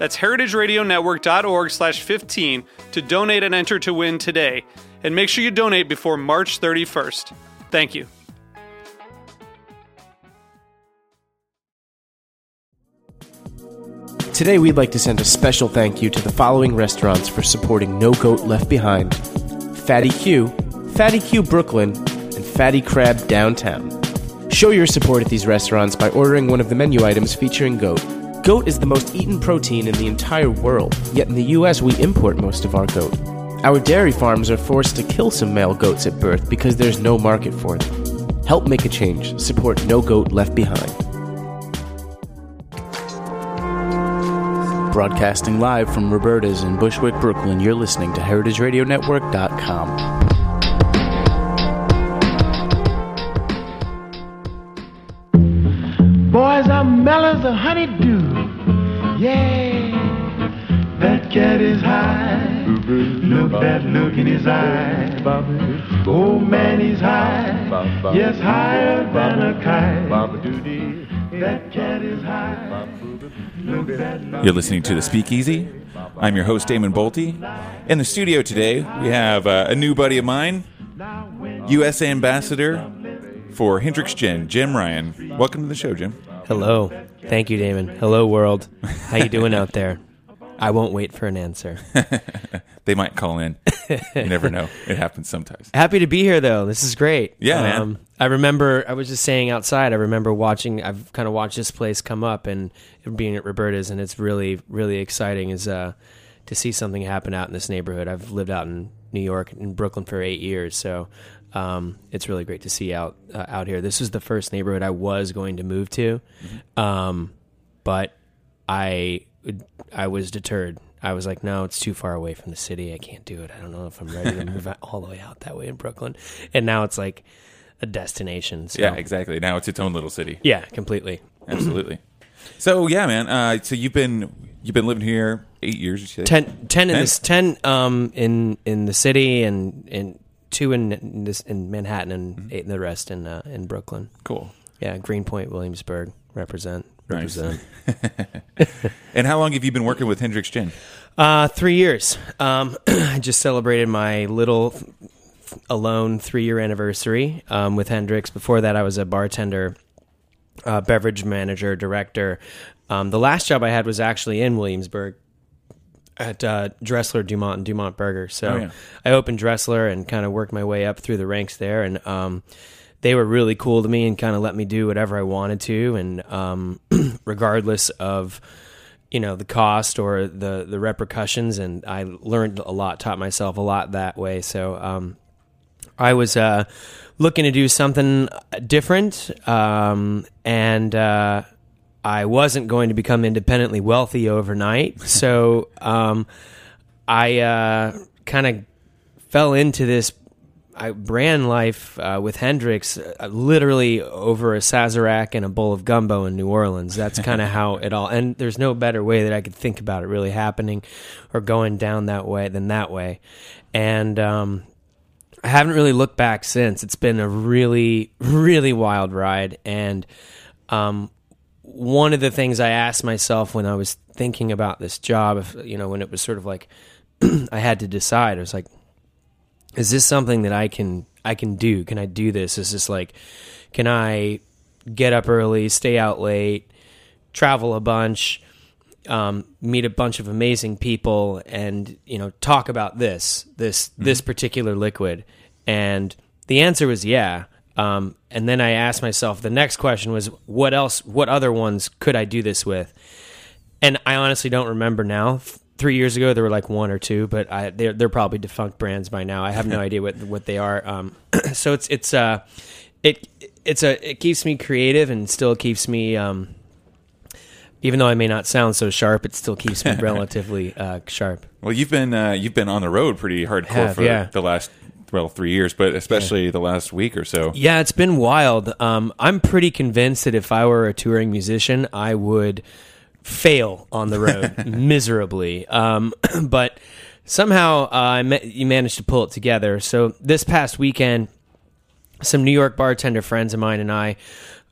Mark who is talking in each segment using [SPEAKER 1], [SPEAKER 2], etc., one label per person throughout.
[SPEAKER 1] That's heritageradionetwork.org slash 15 to donate and enter to win today. And make sure you donate before March 31st. Thank you.
[SPEAKER 2] Today, we'd like to send a special thank you to the following restaurants for supporting No Goat Left Behind Fatty Q, Fatty Q Brooklyn, and Fatty Crab Downtown. Show your support at these restaurants by ordering one of the menu items featuring goat. Goat is the most eaten protein in the entire world, yet in the US we import most of our goat. Our dairy farms are forced to kill some male goats at birth because there's no market for them. Help make a change. Support No Goat Left Behind.
[SPEAKER 3] Broadcasting live from Roberta's in Bushwick, Brooklyn, you're listening to HeritageRadioNetwork.com.
[SPEAKER 4] Boys are mellow as a honeydew. Cat is high. Look that look in his eye. Oh man, he's high. Yes, higher than a kite. That cat is high. Look that look.
[SPEAKER 5] You're listening to The Speakeasy. I'm your host, Damon Bolte. In the studio today, we have uh, a new buddy of mine, U.S. Ambassador for Hendrick's Gin, Jim Ryan. Welcome to the show, Jim.
[SPEAKER 2] Hello. Thank you, Damon. Hello, world. How you doing out there? I won't wait for an answer.
[SPEAKER 5] They might call in. You never know. It happens sometimes.
[SPEAKER 2] Happy to be here, though. This is great. Um,
[SPEAKER 5] Yeah, man.
[SPEAKER 2] I remember. I was just saying outside. I remember watching. I've kind of watched this place come up and being at Roberta's, and it's really, really exciting. Is uh, to see something happen out in this neighborhood. I've lived out in New York in Brooklyn for eight years, so um, it's really great to see out uh, out here. This is the first neighborhood I was going to move to, um, but I I was deterred. I was like, no, it's too far away from the city. I can't do it. I don't know if I'm ready to move all the way out that way in Brooklyn. And now it's like a destination. So.
[SPEAKER 5] Yeah, exactly. Now it's its own little city.
[SPEAKER 2] Yeah, completely.
[SPEAKER 5] Absolutely. So yeah, man. Uh, so you've been you've been living here eight years. You say?
[SPEAKER 2] 10, 10 in this 10 um in in the city and and two in, in this in Manhattan and
[SPEAKER 5] Mm-hmm.
[SPEAKER 2] eight in the rest in uh, in Brooklyn.
[SPEAKER 5] Cool.
[SPEAKER 2] Yeah, Greenpoint, Williamsburg, represent
[SPEAKER 5] Nice. And how long have you been working with Hendrick's Gin?
[SPEAKER 2] Uh, three years. Um, I just celebrated my little alone three year anniversary um, with Hendrick's. Before that, I was a bartender, uh, beverage manager, director. Um, the last job I had was actually in Williamsburg at uh, Dressler, Dumont, and Dumont Burger. So
[SPEAKER 5] Oh, yeah.
[SPEAKER 2] I opened Dressler and kind of worked my way up through the ranks there. And um, they were really cool to me and kind of let me do whatever I wanted to. And um, regardless of you know the cost or the the repercussions and i learned a lot taught myself a lot that way so um i was uh looking to do something different um and uh i wasn't going to become independently wealthy overnight so um i uh kind of fell into this I ran life uh, with Hendrick's uh, literally over a Sazerac and a bowl of gumbo in New Orleans. That's kind of how it all. And there's no better way that I could think about it really happening or going down that way than that way. And um, I haven't really looked back since. It's been a really, really wild ride. And um, one of the things I asked myself when I was thinking about this job, if you know, when it was sort of like I had to decide, I was like, is this something that I can I can do? Can I do this? Is this like can I get up early, stay out late, travel a bunch, um, meet a bunch of amazing people, and you know talk about this this this particular liquid and the answer was yeah. Um, and then I asked myself, the next question was, what else, what other ones could I do this with? And I honestly don't remember now. Three years ago, there were like one or two, but I, they're they're probably defunct brands by now. I have no idea what what they are. Um, so it's it's uh, it it's a it keeps me creative and still keeps me um, even though I may not sound so sharp, it still keeps me relatively uh, sharp.
[SPEAKER 5] Well, you've been uh, you've been on the road pretty hardcore
[SPEAKER 2] Have,
[SPEAKER 5] for
[SPEAKER 2] yeah.
[SPEAKER 5] the last well three years, but especially the last week or so.
[SPEAKER 2] Yeah, it's been wild. Um, I'm pretty convinced that if I were a touring musician, I would fail on the road miserably. Um, but somehow uh, I ma- you managed to pull it together. So this past weekend, some New York bartender friends of mine and I,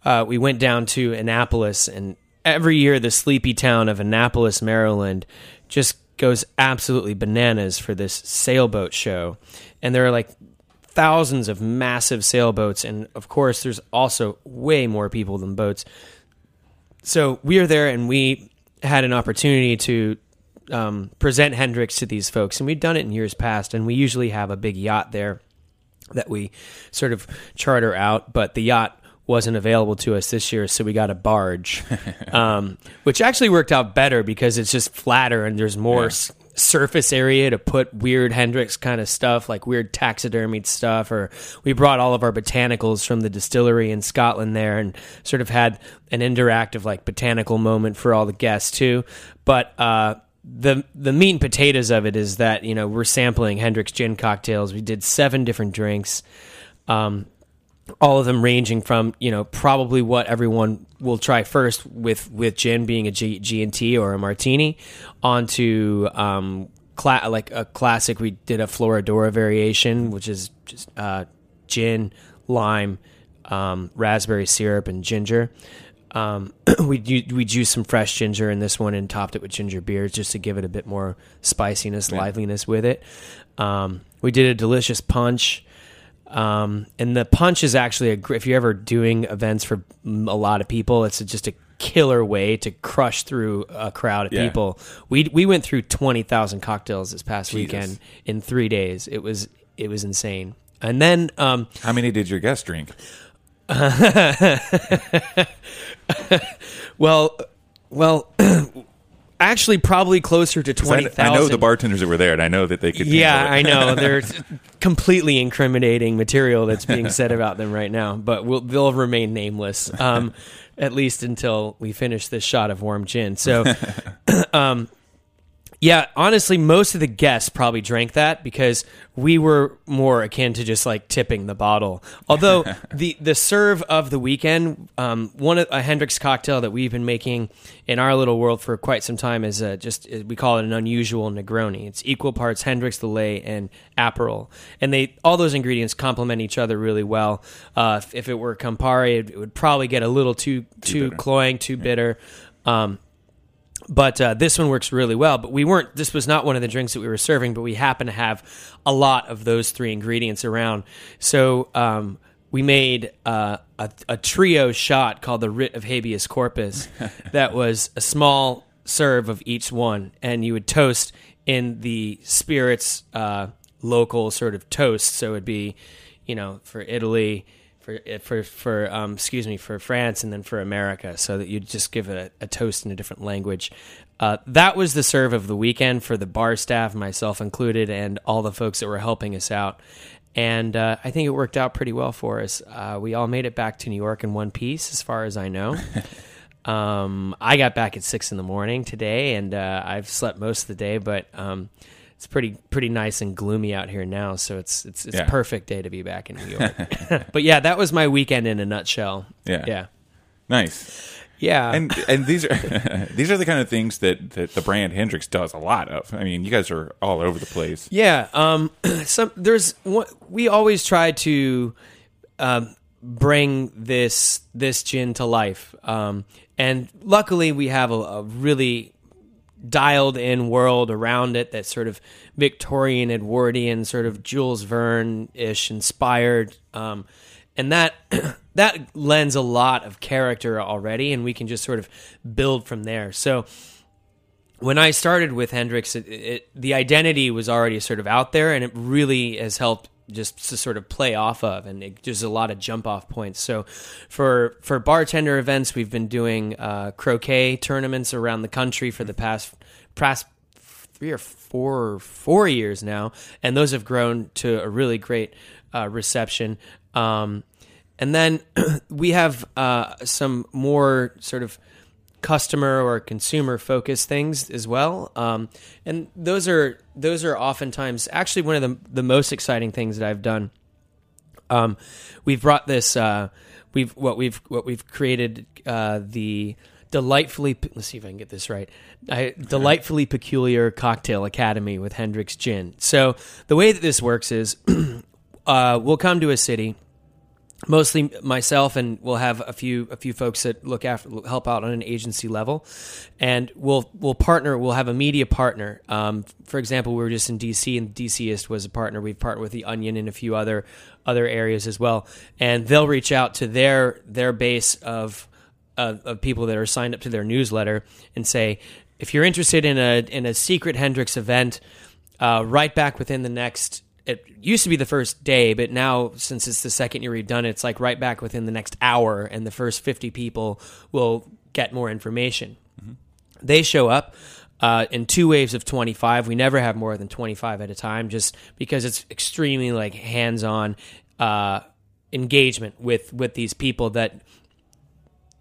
[SPEAKER 2] uh, we went down to Annapolis, and every year the sleepy town of Annapolis, Maryland, just goes absolutely bananas for this sailboat show, and there are like thousands of massive sailboats, and of course, there's also way more people than boats. So we are there, and we had an opportunity to um, present Hendrick's to these folks, and we've done it in years past, and we usually have a big yacht there that we sort of charter out, but the yacht wasn't available to us this year, so we got a barge, um, which actually worked out better because it's just flatter and there's more
[SPEAKER 5] Yeah.
[SPEAKER 2] Surface area to put weird Hendrick's kind of stuff, like weird taxidermied stuff. Or we brought all of our botanicals from the distillery in Scotland there and sort of had an interactive, like botanical moment for all the guests too. But uh, the the meat and potatoes of it is that you know we're sampling Hendrick's gin cocktails. We did seven different drinks. Um, all of them ranging from you know probably what everyone will try first with with gin being a G, G&T or a martini onto um cla- like a classic we did a floradora variation which is just uh gin lime um, raspberry syrup and ginger. Um, we we juiced some fresh ginger in this one and topped it with ginger beers just to give it a bit more spiciness liveliness with it. Um, we did a delicious punch um, and the punch is actually a if you're ever doing events for a lot of people, it's just a killer way to crush through a crowd of
[SPEAKER 5] Yeah.
[SPEAKER 2] people. We we went through twenty thousand cocktails this past
[SPEAKER 5] Jesus.
[SPEAKER 2] weekend in three days. It was it was insane. And then um,
[SPEAKER 5] How many did your guests drink?
[SPEAKER 2] well well actually probably closer to twenty
[SPEAKER 5] I. I know the bartenders that were there, and I know that they could.
[SPEAKER 2] Yeah, I know. There's completely incriminating material that's being said about them right now, but we'll, they'll remain nameless, um, at least until we finish this shot of warm gin. So, um, yeah, honestly, most of the guests probably drank that because we were more akin to just like tipping the bottle. Although the the serve of the weekend, um, one of, a Hendrick's cocktail that we've been making in our little world for quite some time is uh, just we call it an unusual Negroni. It's equal parts Hendrick's, Lillet, and Aperol, and they all those ingredients complement each other really well. Uh, if, if it were Campari, it, it would probably get a little too too,
[SPEAKER 5] bitter.
[SPEAKER 2] cloying, too bitter. Um, but uh, this one works really well. But we weren't. This was not one of the drinks that we were serving, but we happen to have a lot of those three ingredients around. So um, we made uh, a, a trio shot called the Writ of Habeas Corpus. that was a small serve of each one, and you would toast in the spirits uh, local sort of toast. So it'd be, you know, for Italy for for for um, excuse me for France and then for America, so that you'd just give a, a toast in a different language. Uh, that was the serve of the weekend for the bar staff, myself included, and all the folks that were helping us out. And uh, I think it worked out pretty well for us. Uh, we all made it back to New York in one piece, as far as I know. um, I got back at six in the morning today, and uh, I've slept most of the day, but um, it's pretty pretty nice and gloomy out here now. So it's it's it's
[SPEAKER 5] Yeah.
[SPEAKER 2] a perfect day to be back in New York. but yeah, that was my weekend in a nutshell.
[SPEAKER 5] Yeah.
[SPEAKER 2] yeah,
[SPEAKER 5] Nice.
[SPEAKER 2] yeah.
[SPEAKER 5] And and these are these are the kind of things that, that the brand Hendrick's does a lot of. I mean, you guys are all over the place.
[SPEAKER 2] Yeah, um, some there's one, we always try to um, bring this this gin to life, um, and luckily we have a, a really dialed in world around it that's sort of Victorian, Edwardian, sort of Jules Verne ish inspired, um, and that that lends a lot of character already, and we can just sort of build from there. So when I started with Hendrick's, it, it, the identity was already sort of out there, and it really has helped just to sort of play off of, and it, there's a lot of jump off points. So, for for bartender events, we've been doing uh, croquet tournaments around the country for the past past three or four four years now, and those have grown to a really great uh, reception. Um, and then we have uh, some more sort of customer or consumer focused things as well. Um, and those are those are oftentimes actually one of the the most exciting things that I've done. Um, we've brought this uh, we've what we've what we've created uh, the delightfully let's see if I can get this right. I, delightfully peculiar cocktail academy with Hendrick's Gin. So the way that this works is uh, we'll come to a city mostly myself and we'll have a few a few folks that look after help out on an agency level. And we'll we'll partner we'll have a media partner. Um, for example we were just in dc and dcist was a partner. We've partnered with the onion and a few other other areas as well. And they'll reach out to their their base of uh, of people that are signed up to their newsletter and say if you're interested in a in a secret hendrick's event uh, right back within the next it used to be the first day, but now since it's the second year we've done it, it's like right back within the next hour, and the first 50 people will get more information. Mm-hmm. They show up. Uh, in two waves of 25 we never have more than 25 at a time just because it's extremely like hands-on uh, engagement with with these people that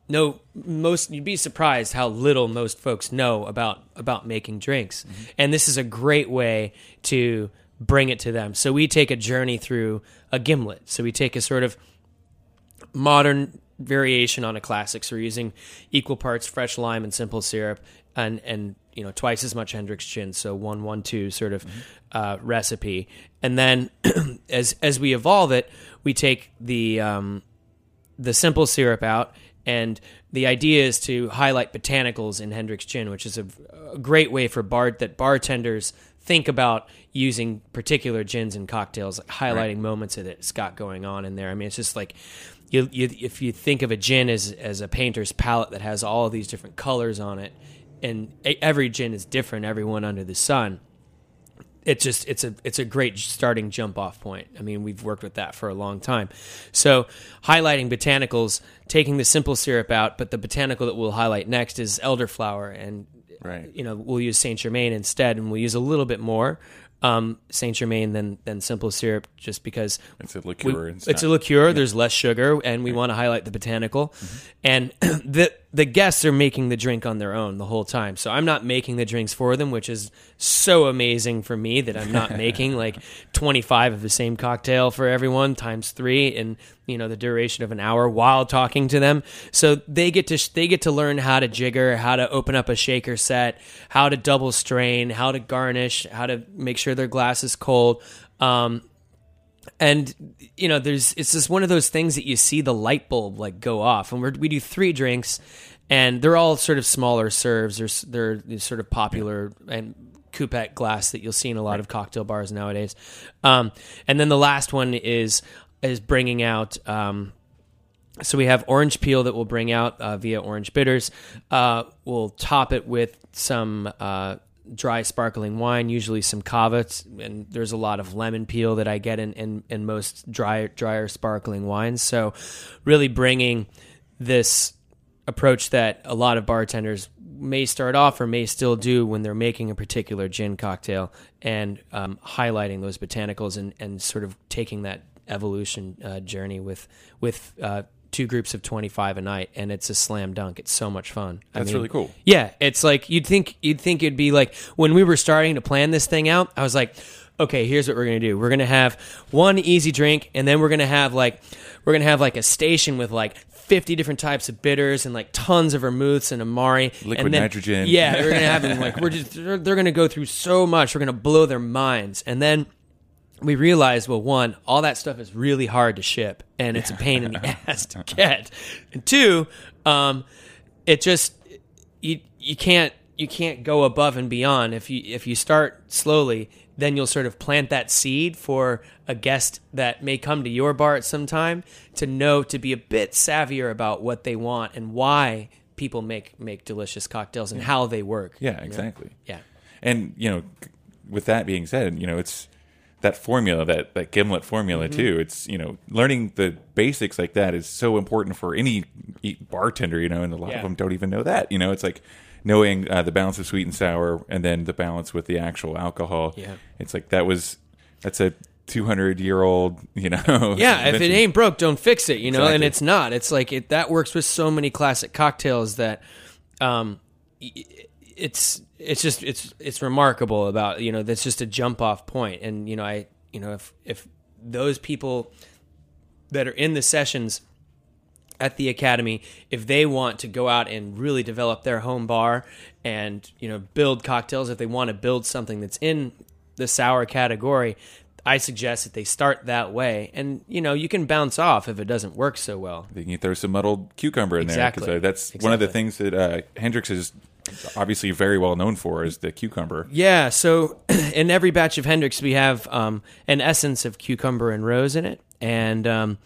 [SPEAKER 2] know most you'd be surprised how little most folks know about about making drinks mm-hmm. and this is a great way to bring it to them. So we take a journey through a gimlet. So we take a sort of modern variation on a classic. So we're using equal parts fresh lime and simple syrup, and and you know twice as much Hendrick's gin. So one one two sort of mm-hmm. uh, recipe, and then as as we evolve it, we take the um, the simple syrup out. And the idea is to highlight botanicals in Hendrick's gin, which is a, a great way for bar that bartenders think about using particular gins and cocktails, like highlighting right. moments that it's got going on in there. I mean, it's just like you, you, if you think of a gin as as a painter's palette that has all of these different colors on it, and every gin is different, everyone under the sun. It's just it's a it's a great starting jump off point. I mean, we've worked with that for a long time. So highlighting botanicals, taking the simple syrup out, but the botanical that we'll highlight next is elderflower, and
[SPEAKER 5] right.
[SPEAKER 2] you know we'll use Saint Germain instead, and we'll use a little bit more um, Saint Germain than than simple syrup, just because
[SPEAKER 5] it's a liqueur.
[SPEAKER 2] We, it's a liqueur. Yeah. There's less sugar, and we right. want to highlight the botanical. Mm-hmm. And the the guests are making the drink on their own the whole time. So I'm not making the drinks for them, which is so amazing for me that I'm not making like 25 of the same cocktail for everyone times three in you know the duration of an hour while talking to them. So they get to they get to learn how to jigger, how to open up a shaker set, how to double strain, how to garnish, how to make sure their glass is cold. Um, and you know there's it's just one of those things that you see the light bulb like go off. And we we do three drinks and they're all sort of smaller serves. They're they're sort of popular and coupette glass that you'll see in a lot of cocktail bars nowadays. Um, and then the last one is is bringing out um, so we have orange peel that we'll bring out uh, via orange bitters. Uh, we'll top it with some uh, dry sparkling wine, usually some cava, and there's a lot of lemon peel that I get in, in, in most dry, drier sparkling wines. So, really bringing this approach that a lot of bartenders may start off or may still do when they're making a particular gin cocktail and um, highlighting those botanicals and, and sort of taking that evolution uh, journey with with uh, two groups of 25 a night and it's a slam dunk. It's so much fun.
[SPEAKER 5] I that's mean, really cool.
[SPEAKER 2] Yeah it's like you'd think you'd think it'd be like when we were starting to plan this thing out i was like okay here's what we're gonna do. We're gonna have one easy drink and then we're gonna have like we're gonna have like a station with like 50 different types of bitters and like tons of vermouths and amari.
[SPEAKER 5] Liquid
[SPEAKER 2] and then,
[SPEAKER 5] nitrogen.
[SPEAKER 2] Yeah we're gonna have them like we're just they're, they're gonna go through so much. We're gonna blow their minds. And then we realized, well, one, all that stuff is really hard to ship, and it's a pain in the ass to get. And two, um, it just you you can't you can't go above and beyond. If you if you start slowly, then you'll sort of plant that seed for a guest that may come to your bar at some time to know to be a bit savvier about what they want and why people make make delicious cocktails and yeah. how they work.
[SPEAKER 5] Yeah, exactly.
[SPEAKER 2] Yeah.
[SPEAKER 5] And you know, with that being said, you know, it's that formula, that that gimlet formula
[SPEAKER 2] Mm-hmm.
[SPEAKER 5] too. It's you know learning the basics like that is so important for any bartender. You know, and a lot
[SPEAKER 2] Yeah.
[SPEAKER 5] of them don't even know that. You know, it's like knowing uh, the balance of sweet and sour, and then the balance with the actual alcohol.
[SPEAKER 2] Yeah.
[SPEAKER 5] it's like that was that's a two hundred year old. You know,
[SPEAKER 2] Yeah, if it ain't broke, don't fix it. You know, and it's not. It's like it that works with so many classic cocktails that, um, it's it's just it's it's remarkable about you know that's just a jump off. And you know, I you know if if those people that are in the sessions at the academy if they want to go out and really develop their home bar and you know build cocktails if they want to build something that's in the sour category i suggest that they start that way and you know you can bounce off if it doesn't work so well
[SPEAKER 5] You can throw some muddled cucumber in
[SPEAKER 2] Exactly.
[SPEAKER 5] there because uh, that's one of the things that uh, Hendrick's is obviously very well known for is the cucumber.
[SPEAKER 2] Yeah, so in every batch of Hendrick's, we have um, an essence of cucumber and rose in it, and um,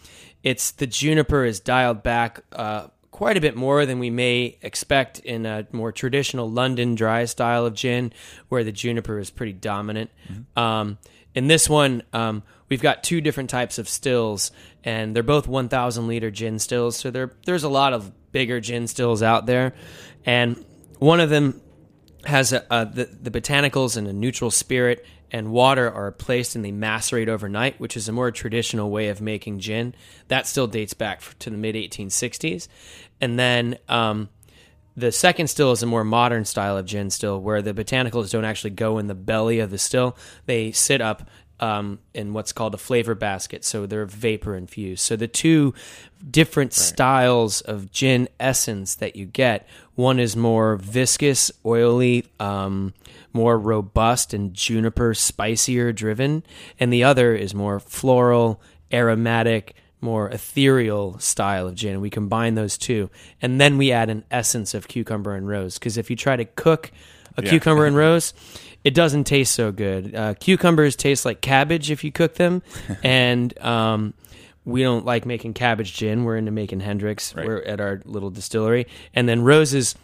[SPEAKER 2] it's the juniper is dialed back uh, quite a bit more than we may expect in a more traditional London dry style of gin, where the juniper is pretty dominant. Um, in this one, um, we've got two different types of stills, and they're both 1,000 liter gin stills. So there, there's a lot of bigger gin stills out there, and one of them has a, uh, the, the botanicals and a neutral spirit and water are placed and they macerate overnight, which is a more traditional way of making gin. That still dates back to the mid 1860s. And then um, the second still is a more modern style of gin still, where the botanicals don't actually go in the belly of the still; they sit up um, in what's called a flavor basket, so they're vapor infused. So the two different styles of gin essence that you get, one is more viscous, oily, um, more robust, and juniper spicier driven, and the other is more floral, aromatic, more ethereal style of gin. We combine those two, and then we add an essence of cucumber and rose. Because if you try to cook a
[SPEAKER 5] Yeah.
[SPEAKER 2] cucumber and rose, it doesn't taste so good. Uh, cucumbers taste like cabbage if you cook them, and um, we don't like making cabbage gin. We're into making Hendrick's.
[SPEAKER 5] Right.
[SPEAKER 2] We're at our little distillery, and then roses.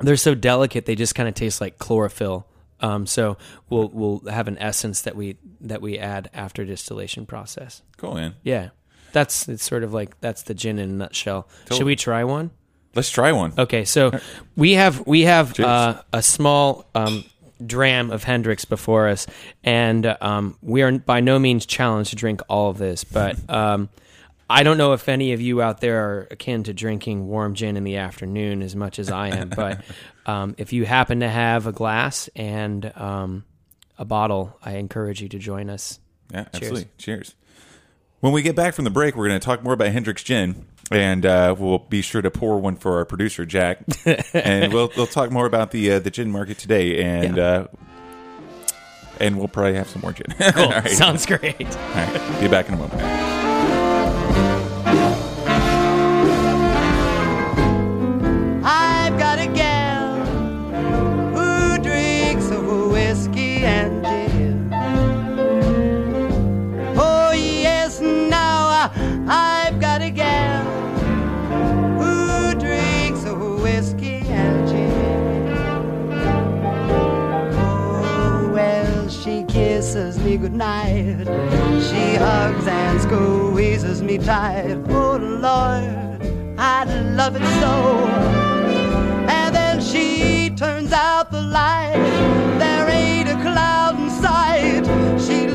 [SPEAKER 2] They're so delicate; they just kind of taste like chlorophyll. Um, so we'll we'll have an essence that we that we add after distillation process.
[SPEAKER 5] Cool, man.
[SPEAKER 2] Yeah, that's it's sort of like that's the gin in a nutshell.
[SPEAKER 5] Totally.
[SPEAKER 2] Should we try one?
[SPEAKER 5] Let's try one.
[SPEAKER 2] Okay, so we have we have uh, a small um, dram of Hendrick's before us, and um, we are by no means challenged to drink all of this. But um, I don't know if any of you out there are akin to drinking warm gin in the afternoon as much as I am. but um, if you happen to have a glass and um, a bottle, I encourage you to join us.
[SPEAKER 5] Yeah, absolutely. Cheers. When we get back from the break, we're going to talk more about Hendrick's Gin, and uh, we'll be sure to pour one for our producer Jack, and we'll we'll talk more about the uh, the gin market today, and
[SPEAKER 2] Yeah.
[SPEAKER 5] uh, and we'll probably have some more gin. All right.
[SPEAKER 2] Sounds great.
[SPEAKER 5] All right. Be back in a moment.
[SPEAKER 6] Squeezes me tight. Oh Lord, I love it so. And then she turns out the light. There ain't a cloud in sight. She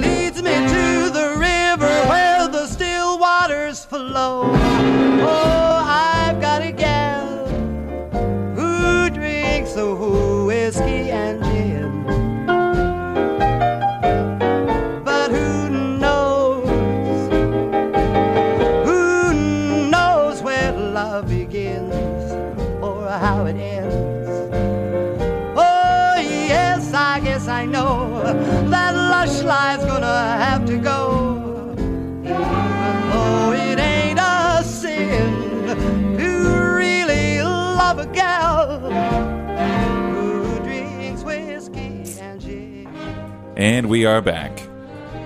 [SPEAKER 6] And
[SPEAKER 5] we are back.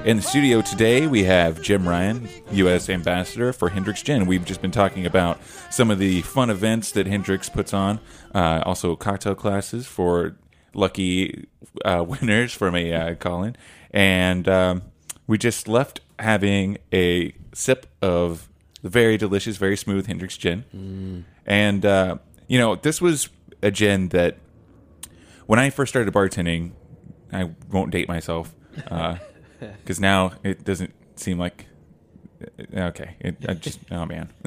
[SPEAKER 5] In the studio today, we have Jim Ryan, U.S. Ambassador for Hendrick's Gin. We've just been talking about some of the fun events that Hendrick's puts on, uh, also cocktail classes for lucky uh, winners from a uh, call in. And um, we just left having a sip of the very delicious, very smooth Hendrick's gin, and uh, you know this was a gin that when I first started bartending, I won't date myself because now it doesn't seem like okay. It, I just oh man,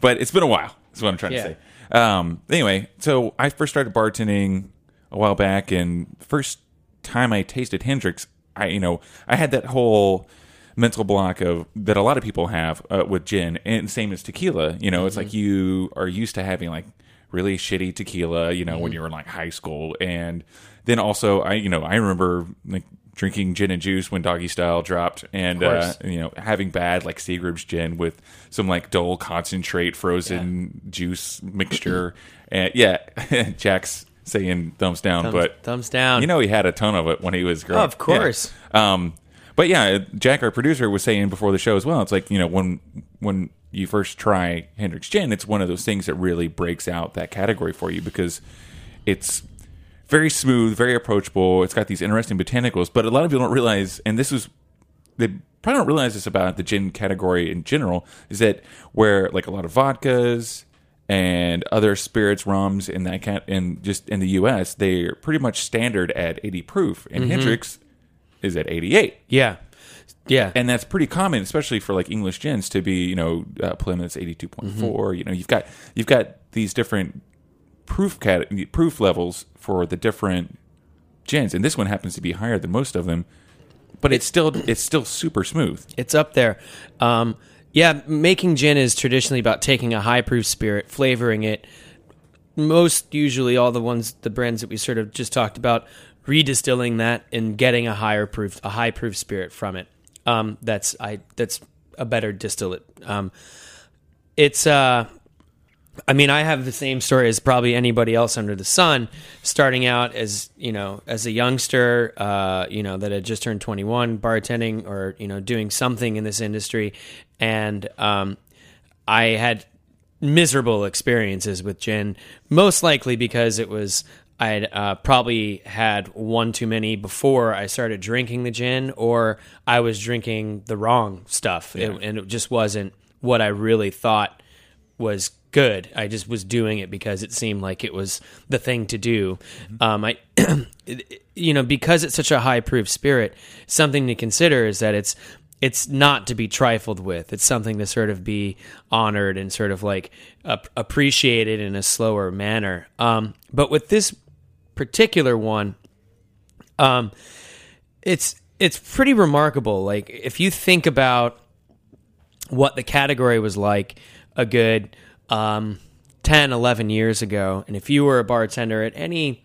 [SPEAKER 5] but it's been a while. That's what I'm trying
[SPEAKER 2] Yeah.
[SPEAKER 5] to say. Um, anyway, so I first started bartending a while back, and first time I tasted Hendrick's, I you know I had that whole mental block of that a lot of people have uh, with gin, and same as tequila. You know, it's like you are used to having like really shitty tequila. You know, when you were in like high school, and then also I you know I remember like drinking gin and juice when Doggy Style dropped, and uh, you know having bad like Seagram's gin with some like dull concentrate frozen juice mixture. and yeah, Jack's saying thumbs down,
[SPEAKER 2] Thumbs,
[SPEAKER 5] but
[SPEAKER 2] thumbs down.
[SPEAKER 5] you know he had a ton of it when he was growing. Up.
[SPEAKER 2] Of course.
[SPEAKER 5] Yeah. Um, but yeah, Jack, our producer, was saying before the show as well. It's like you know when when you first try Hendrick's Gin, it's one of those things that really breaks out that category for you because it's very smooth, very approachable. It's got these interesting botanicals, but a lot of people don't realize, and this is they probably don't realize this about the gin category in general, is that where like a lot of vodkas and other spirits, rums in that cat in just in the U.S. they're pretty much standard at 80 proof, and mm-hmm. Hendrick's is at 88
[SPEAKER 2] yeah, yeah,
[SPEAKER 5] and that's pretty common, especially for like English gins to be, you know, uh, Plymouth's eighty two You know, you've got you've got these different proof cat proof levels for the different gins, and this one happens to be higher than most of them, but it's still it's still super smooth.
[SPEAKER 2] it's up there. Um, yeah, making gin is traditionally about taking a high proof spirit, flavoring it. Most usually, all the ones, the brands that we sort of just talked about, redistilling that and getting a higher proof, a high proof spirit from it. Um, that's I that's a better distillate. Um, it's uh, I mean, I have the same story as probably anybody else under the sun. Starting out as you know, as a youngster, uh, you know, that had just turned twenty one, bartending or you know, doing something in this industry, and um, I had miserable experiences with gin. Most likely because it was I had uh, probably had one too many before I started drinking the gin, or I was drinking the wrong stuff, It- and it just wasn't what I really thought was good. I just was doing it because it seemed like it was the thing to do. Um, I, you know, because it's such a high proof spirit, something to consider is that it's it's not to be trifled with. It's something to sort of be honored and sort of like ap- appreciated in a slower manner. Um, but with this particular one, um, it's it's pretty remarkable. Like if you think about what the category was like a good um, 10 11 years ago and if you were a bartender at any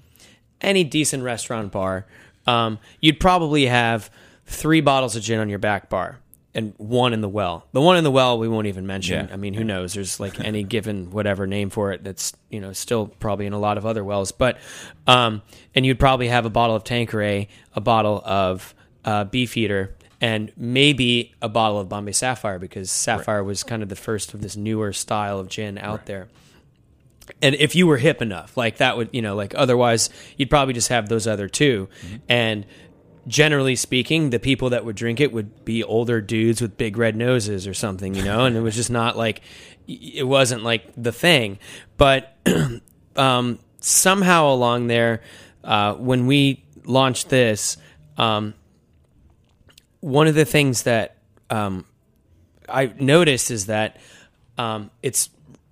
[SPEAKER 2] any decent restaurant bar um, you'd probably have three bottles of gin on your back bar and one in the well. The one in the well we won't even mention.
[SPEAKER 5] Yeah.
[SPEAKER 2] i mean who knows? There's like any given whatever name for it that's you know still probably in a lot of other wells. But um, and you'd probably have a bottle of tanqueray a bottle of uh, beefeater and maybe a bottle of Bombay Sapphire because Sapphire was kind of the first of this newer style of gin out there. And if you were hip enough, like that would, you know, like otherwise you'd probably just have those other 2 And generally speaking, the people that would drink it would be older dudes with big red noses or something, you know, and it was just not like it wasn't like the thing. But um, somehow along there, uh, when we launched this, um, one of the things that um, I noticed is that um, it's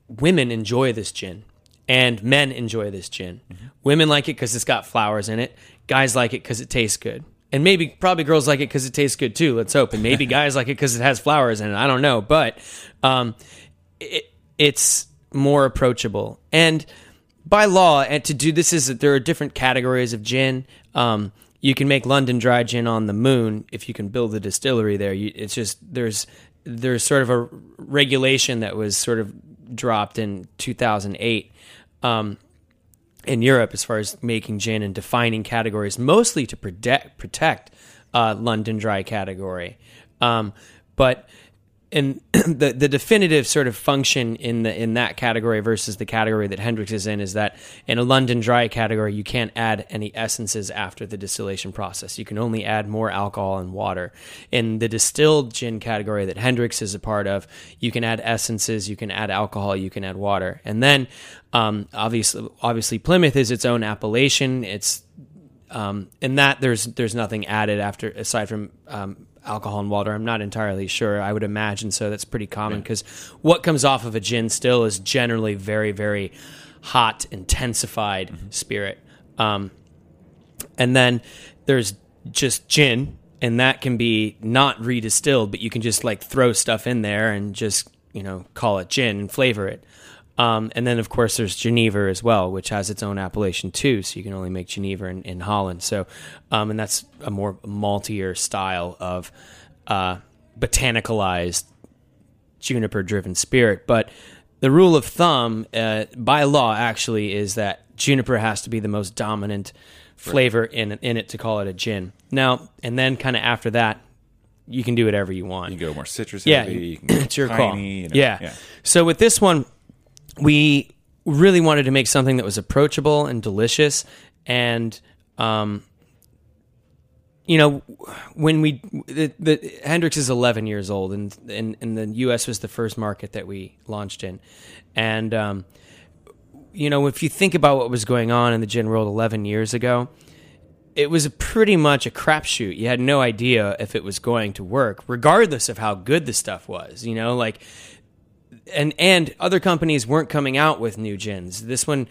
[SPEAKER 2] women enjoy this gin and men enjoy this gin. Women like it because it's got flowers in it. Guys like it because it tastes good. And maybe probably girls like it because it tastes good too. Let's hope. And maybe guys like it because it has flowers in it. I don't know, but um, it, it's more approachable. And by law, and to do this is that there are different categories of gin. Um, you can make London dry gin on the moon if you can build a distillery there. You, it's just there's there's sort of a regulation that was sort of dropped in 2008 um, in Europe as far as making gin and defining categories, mostly to protect protect uh, London dry category. Um, but and the the definitive sort of function in the in that category versus the category that Hendrick's is in is that in a London dry category you can't add any essences after the distillation process. You can only add more alcohol and water. In the distilled gin category that Hendrick's is a part of, you can add essences, you can add alcohol, you can add water, and then um, obviously obviously Plymouth is its own appellation. It's um, in that there's there's nothing added after aside from um, alcohol and water. I'm not entirely sure. I would imagine so. That's pretty common because what comes off of a gin still is generally very very hot, intensified spirit. Um, and then there's just gin, and that can be not redistilled, but you can just like throw stuff in there and just you know call it gin and flavor it. Um, and then, of course, there's Geneva as well, which has its own appellation too. So you can only make Geneva in, in Holland. So, um, and that's a more maltier style of uh, botanicalized juniper-driven spirit. But the rule of thumb, uh, by law, actually, is that juniper has to be the most dominant flavor in in it to call it a gin. Now, and then, kind of after that, you can do whatever you want.
[SPEAKER 5] You can go more citrus
[SPEAKER 2] Yeah,
[SPEAKER 5] heavy. You can go
[SPEAKER 2] it's your call.
[SPEAKER 5] you know,
[SPEAKER 2] yeah. So with this one, we really wanted to make something that was approachable and delicious, and um, you know, when we the, the Hendrick's is 11 years old, and, and and the U.S. was the first market that we launched in, and um, you know, if you think about what was going on in the gin world 11 years ago, it was pretty much a crapshoot. You had no idea if it was going to work, regardless of how good the stuff was. You know, like and and other companies weren't coming out with new gins. This one,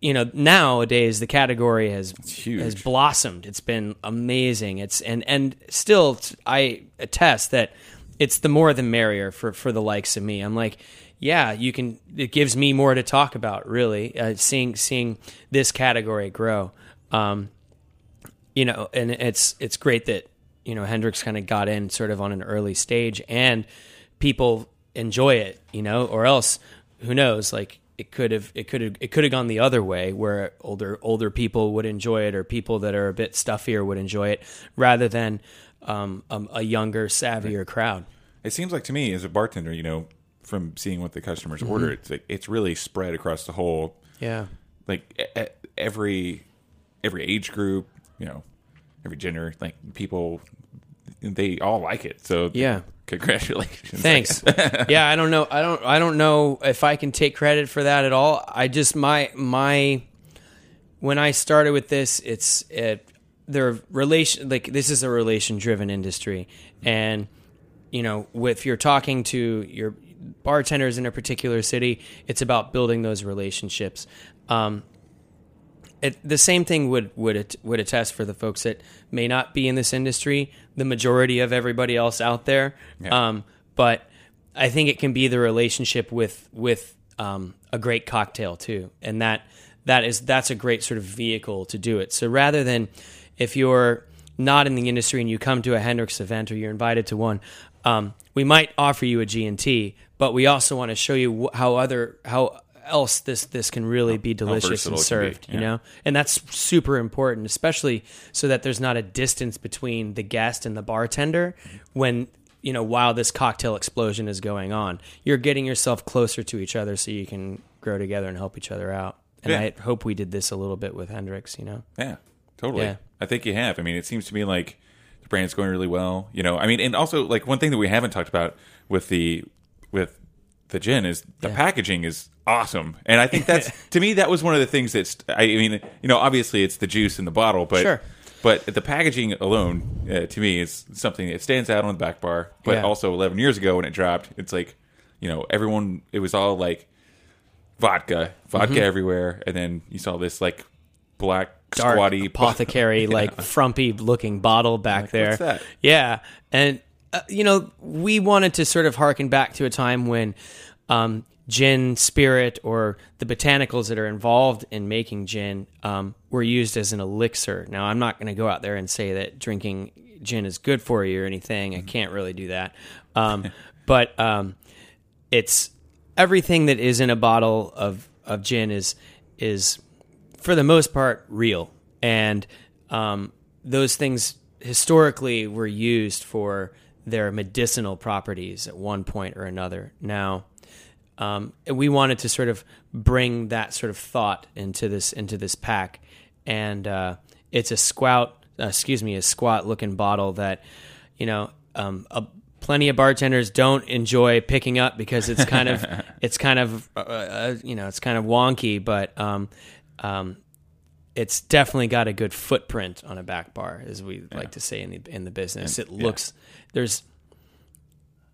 [SPEAKER 2] you know, nowadays the category has
[SPEAKER 5] huge.
[SPEAKER 2] has blossomed. It's been amazing. It's and and still I attest that it's the more the merrier for for the likes of me. I'm like, yeah, you can. It gives me more to talk about. Really, uh, seeing seeing this category grow. Um, you know, and it's it's great that you know Hendrick's kind of got in sort of on an early stage, and people enjoy it. You know, or else who knows? Like it could have it could have it could have gone the other way, where older older people would enjoy it, or people that are a bit stuffier would enjoy it, rather than um, a, a younger, savvier crowd.
[SPEAKER 5] It seems like to me as a bartender, you know, from seeing what the customers
[SPEAKER 2] Mm-hmm.
[SPEAKER 5] order, it's like it's really spread across the whole,
[SPEAKER 2] Yeah.
[SPEAKER 5] like every every age group, you know, every gender, like people, they all like it. So
[SPEAKER 2] Yeah.
[SPEAKER 5] Congratulations.
[SPEAKER 2] Thanks. yeah, I don't know. I don't. I don't know if I can take credit for that at all. I just my my when I started with this, it's it their relation like this is a relation driven industry, and you know, if you're talking to your bartenders in a particular city, it's about building those relationships. Um, it, the same thing would would would attest for the folks that may not be in this industry. The majority of everybody else out there, um, but I think it can be the relationship with with um, a great cocktail too, and that that is that's a great sort of vehicle to do it. So rather than if you're not in the industry and you come to a Hendrick's event or you're invited to one, um, we might offer you a G&T, but we also want to show you how other how else this this can really be delicious and
[SPEAKER 5] it can be,
[SPEAKER 2] served. You know, and that's super important, especially so that there's not a distance between the guest and the bartender when you know while this cocktail explosion is going on. You're getting yourself closer to each other so you can grow together and help each other out. And
[SPEAKER 5] Yeah.
[SPEAKER 2] I hope we did this a little bit with Hendrick's. You know,
[SPEAKER 5] Yeah, totally.
[SPEAKER 2] Yeah.
[SPEAKER 5] I think you have. I mean, it seems to me like the brand's going really well. You know, I mean, and also like one thing that we haven't talked about with the with the gin is the packaging is awesome, and I think that's to me that was one of the things that's. I mean, you know, obviously it's the juice in the bottle, but
[SPEAKER 2] Sure.
[SPEAKER 5] but the packaging alone uh, to me is something that stands out on the back bar. But
[SPEAKER 2] Yeah.
[SPEAKER 5] also 11 years ago when it dropped, it's like you know everyone it was all like vodka, vodka
[SPEAKER 2] Mm-hmm.
[SPEAKER 5] everywhere, and then you saw this like black
[SPEAKER 2] dark
[SPEAKER 5] squatty
[SPEAKER 2] apothecary like frumpy looking bottle back there.
[SPEAKER 5] what's that?
[SPEAKER 2] Yeah, and uh, you know we wanted to sort of harken back to a time when um, gin, spirit, or the botanicals that are involved in making gin um, were used as an elixir. Now I'm not going to go out there and say that drinking gin is good for you or anything. I can't really do that, um, but um, it's everything that is in a bottle of, of gin is is for the most part real and um, those things historically were used for their medicinal properties at one point or another. Now, um, and we wanted to sort of bring that sort of thought into this into this pack, and uh, it's a squat, uh, excuse me, a squat looking bottle that you know um, a, plenty of bartenders don't enjoy picking up because it's kind of it's kind of uh, uh, you know it's kind of wonky, but um, um, it's definitely got a good footprint on a back bar, as we like to say in the in the business. it looks there's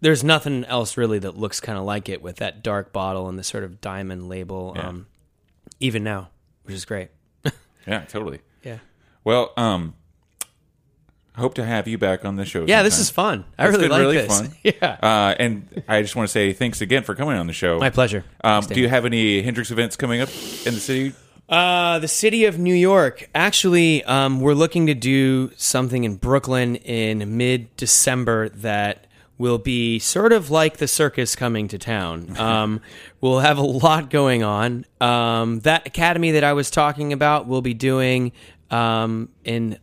[SPEAKER 2] there's nothing else really that looks kind of like it with that dark bottle and the sort of diamond label.
[SPEAKER 5] Yeah.
[SPEAKER 2] Um, even now, which is great.
[SPEAKER 5] Yeah, totally.
[SPEAKER 2] Yeah.
[SPEAKER 5] Well, um, hope to have you back on the show.
[SPEAKER 2] Yeah, this is fun. I
[SPEAKER 5] It's
[SPEAKER 2] really
[SPEAKER 5] been
[SPEAKER 2] like
[SPEAKER 5] really
[SPEAKER 2] this.
[SPEAKER 5] fun.
[SPEAKER 2] Yeah.
[SPEAKER 5] Uh, and I just want to say thanks again for coming on the show.
[SPEAKER 2] My pleasure.
[SPEAKER 5] Um, do you have any Hendrick's events coming up in the city?
[SPEAKER 2] Uh, the city of New York. Actually, um, we're looking to do something in Brooklyn in mid December that will be sort of like the circus coming to town. Um, we'll have a lot going on. Um, that academy that I was talking about, we'll be doing um, in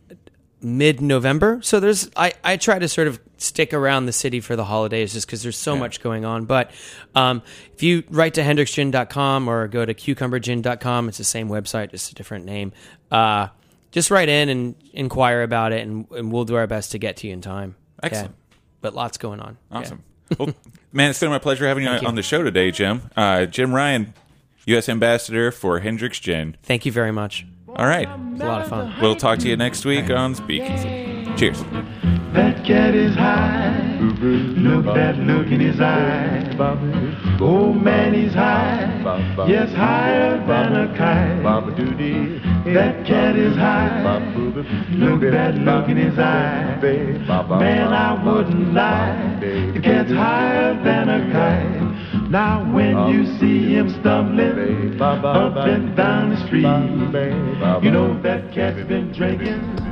[SPEAKER 2] mid November. So there's I, I try to sort of stick around the city for the holidays just because there's so much going on. But um, if you write to hendricksgin.com or go to cucumbergin.com, it's the same website, just a different name. Uh, just write in and inquire about it, and, and we'll do our best to get to you in time. Yeah.
[SPEAKER 5] Excellent.
[SPEAKER 2] But lots going on. Yeah.
[SPEAKER 5] Awesome. well, man, it's been my pleasure having you on,
[SPEAKER 2] you.
[SPEAKER 5] on the show today, Jim. Uh, Jim Ryan, U.S. Ambassador for Hendrick's Gin.
[SPEAKER 2] Thank you very much.
[SPEAKER 5] All right.
[SPEAKER 2] It's a lot of fun.
[SPEAKER 5] We'll talk to you next week on Speakeasy. Cheers.
[SPEAKER 4] That cat is high. Look that look in his eye. Oh man, he's high. Yes, higher than a kite. That cat is high. Look that look in his eye. Man, I wouldn't lie. The cat's higher than a kite. Now when you see him stumbling up and down the street, you know that cat's been drinking.